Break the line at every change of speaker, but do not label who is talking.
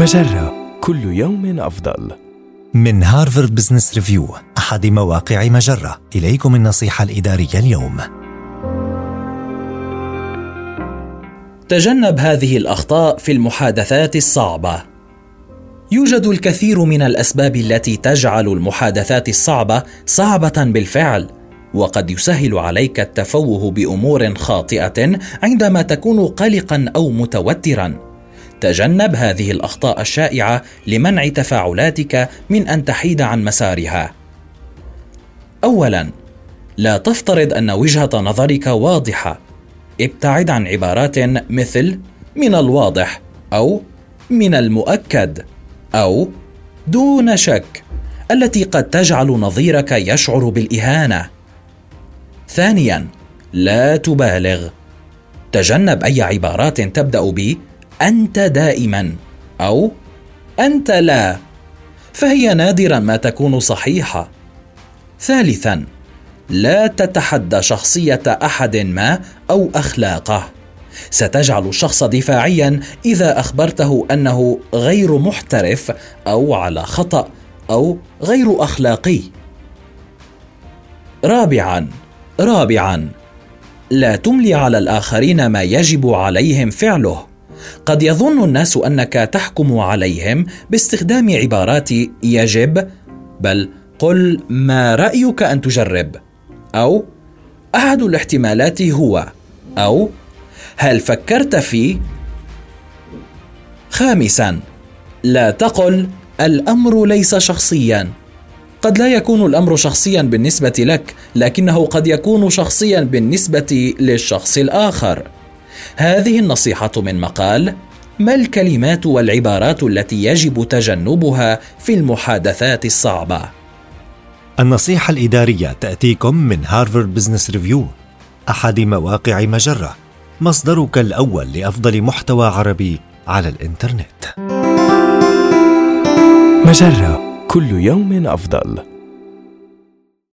مجرة كل يوم أفضل.
من هارفارد بزنس ريفيو أحد مواقع مجرة. إليكم النصيحة الإدارية اليوم.
تجنب هذه الأخطاء في المحادثات الصعبة. يوجد الكثير من الأسباب التي تجعل المحادثات الصعبة صعبة بالفعل وقد يسهل عليك التفوه بأمور خاطئة عندما تكون قلقا أو متوترا. تجنب هذه الأخطاء الشائعة لمنع تفاعلاتك من أن تحيد عن مسارها. اولا لا تفترض أن وجهة نظرك واضحة. ابتعد عن عبارات مثل من الواضح أو من المؤكد أو دون شك التي قد تجعل نظيرك يشعر بالإهانة. ثانيا لا تبالغ. تجنب أي عبارات تبدأ ب أنت دائما أو أنت لا فهي نادرا ما تكون صحيحة. ثالثا لا تتحدى شخصية أحد ما أو أخلاقه. ستجعل الشخص دفاعيا إذا أخبرته أنه غير محترف أو على خطأ أو غير أخلاقي. رابعا رابعا لا تملي على الآخرين ما يجب عليهم فعله. قد يظن الناس أنك تحكم عليهم باستخدام عبارات يجب بل قل ما رأيك أن تجرب؟ أو أحد الاحتمالات هو أو هل فكرت في؟ خامسا لا تقل الأمر ليس شخصيا. قد لا يكون الأمر شخصيا بالنسبة لك لكنه قد يكون شخصيا بالنسبة للشخص الآخر. هذه النصيحة من مقال ما الكلمات والعبارات التي يجب تجنبها في المحادثات الصعبة
النصيحة الإدارية تأتيكم من هارفارد بزنس ريفيو أحد مواقع مجرة مصدرك الأول لأفضل محتوى عربي على الإنترنت
مجرة كل يوم أفضل.